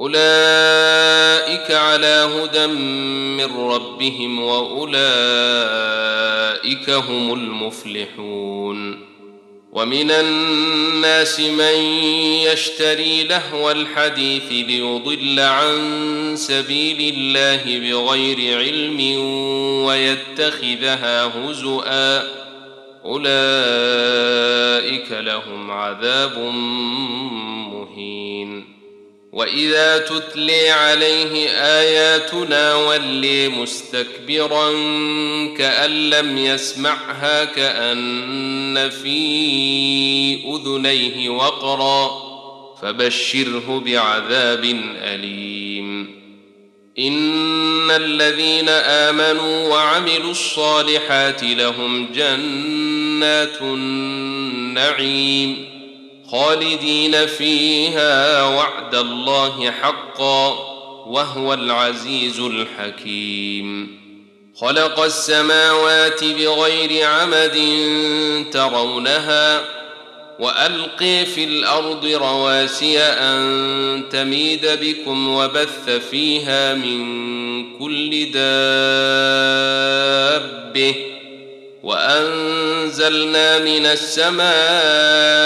أولئك على هدى من ربهم وأولئك هم المفلحون. ومن الناس من يشتري لهو الحديث ليضل عن سبيل الله بغير علم ويتخذها هزؤا. أولئك لهم عذاب واذا تتلي عليه اياتنا ولي مستكبرا كان لم يسمعها كان في اذنيه وقرا فبشره بعذاب اليم ان الذين امنوا وعملوا الصالحات لهم جنات النعيم خالدين فيها وعد الله حقا وهو العزيز الحكيم. خلق السماوات بغير عمد ترونها والقي في الأرض رواسي أن تميد بكم وبث فيها من كل دابة. وأنزلنا من السماء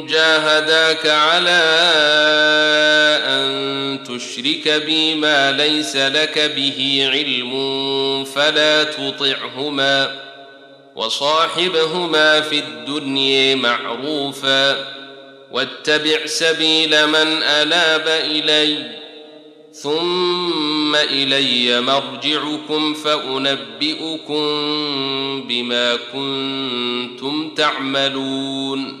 جاهداك على أن تشرك بي ما ليس لك به علم فلا تطعهما وصاحبهما في الدنيا معروفا واتبع سبيل من أناب اليّ ثم إلي مرجعكم فأنبئكم بما كنتم تعملون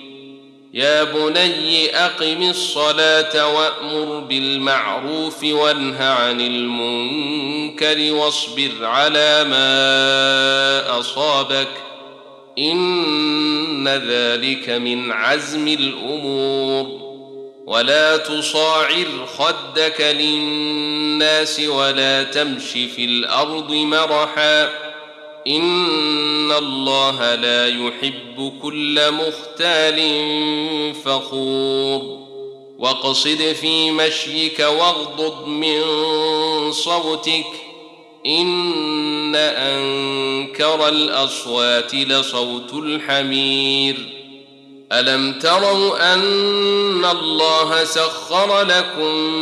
يا بني أقم الصلاة وأمر بالمعروف وانه عن المنكر واصبر على ما أصابك إن ذلك من عزم الأمور ولا تصاعر خدك للناس ولا تمش في الأرض مرحا ان الله لا يحب كل مختال فخور واقصد في مشيك واغضض من صوتك ان انكر الاصوات لصوت الحمير الم تروا ان الله سخر لكم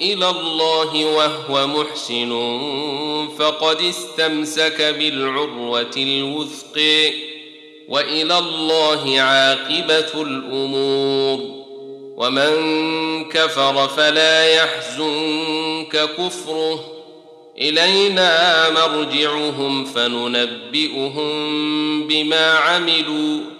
إلى الله وهو محسن فقد استمسك بالعروة الوثق وإلى الله عاقبة الأمور. ومن كفر فلا يحزنك كفره. إلينا مرجعهم فننبئهم بما عملوا.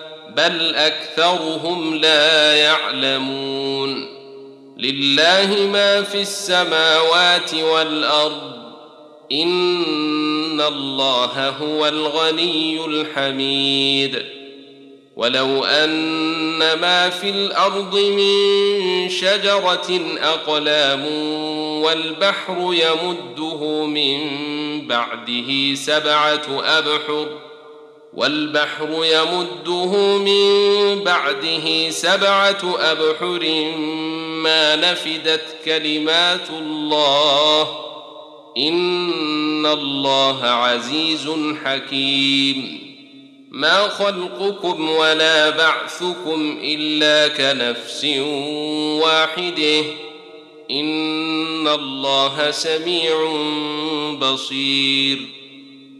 بل أكثرهم لا يعلمون لله ما في السماوات والأرض إن الله هو الغني الحميد ولو أن ما في الأرض من شجرة أقلام والبحر يمده من بعده سبعة أبحر والبحر يمده من بعده سبعة أبحر ما نفدت كلمات الله. إن الله عزيز حكيم. ما خلقكم ولا بعثكم إلا كنفس واحدة. إن الله سميع بصير.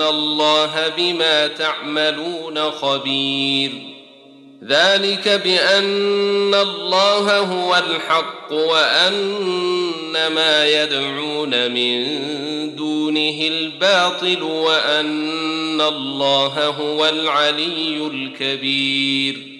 وان الله بما تعملون خبير. ذلك بان الله هو الحق وان ما يدعون من دونه الباطل وان الله هو العلي الكبير.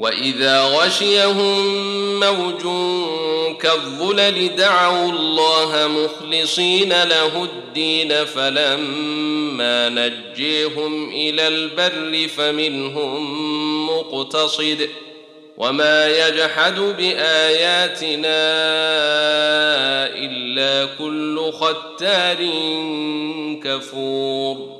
واذا غشيهم موج كالظلل دعوا الله مخلصين له الدين فلما نجيهم إلى البر فمنهم مقتصد وما يجحد باياتنا الا كل ختار كفور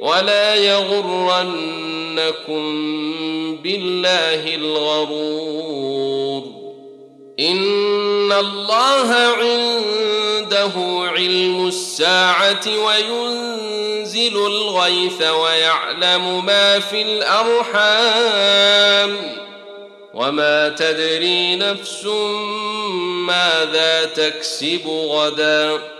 ولا يغرنكم بالله الغرور. إن الله عنده علم الساعة وينزل الغيث ويعلم ما في الأرحام. وما تدري نفس ماذا تكسب غدا.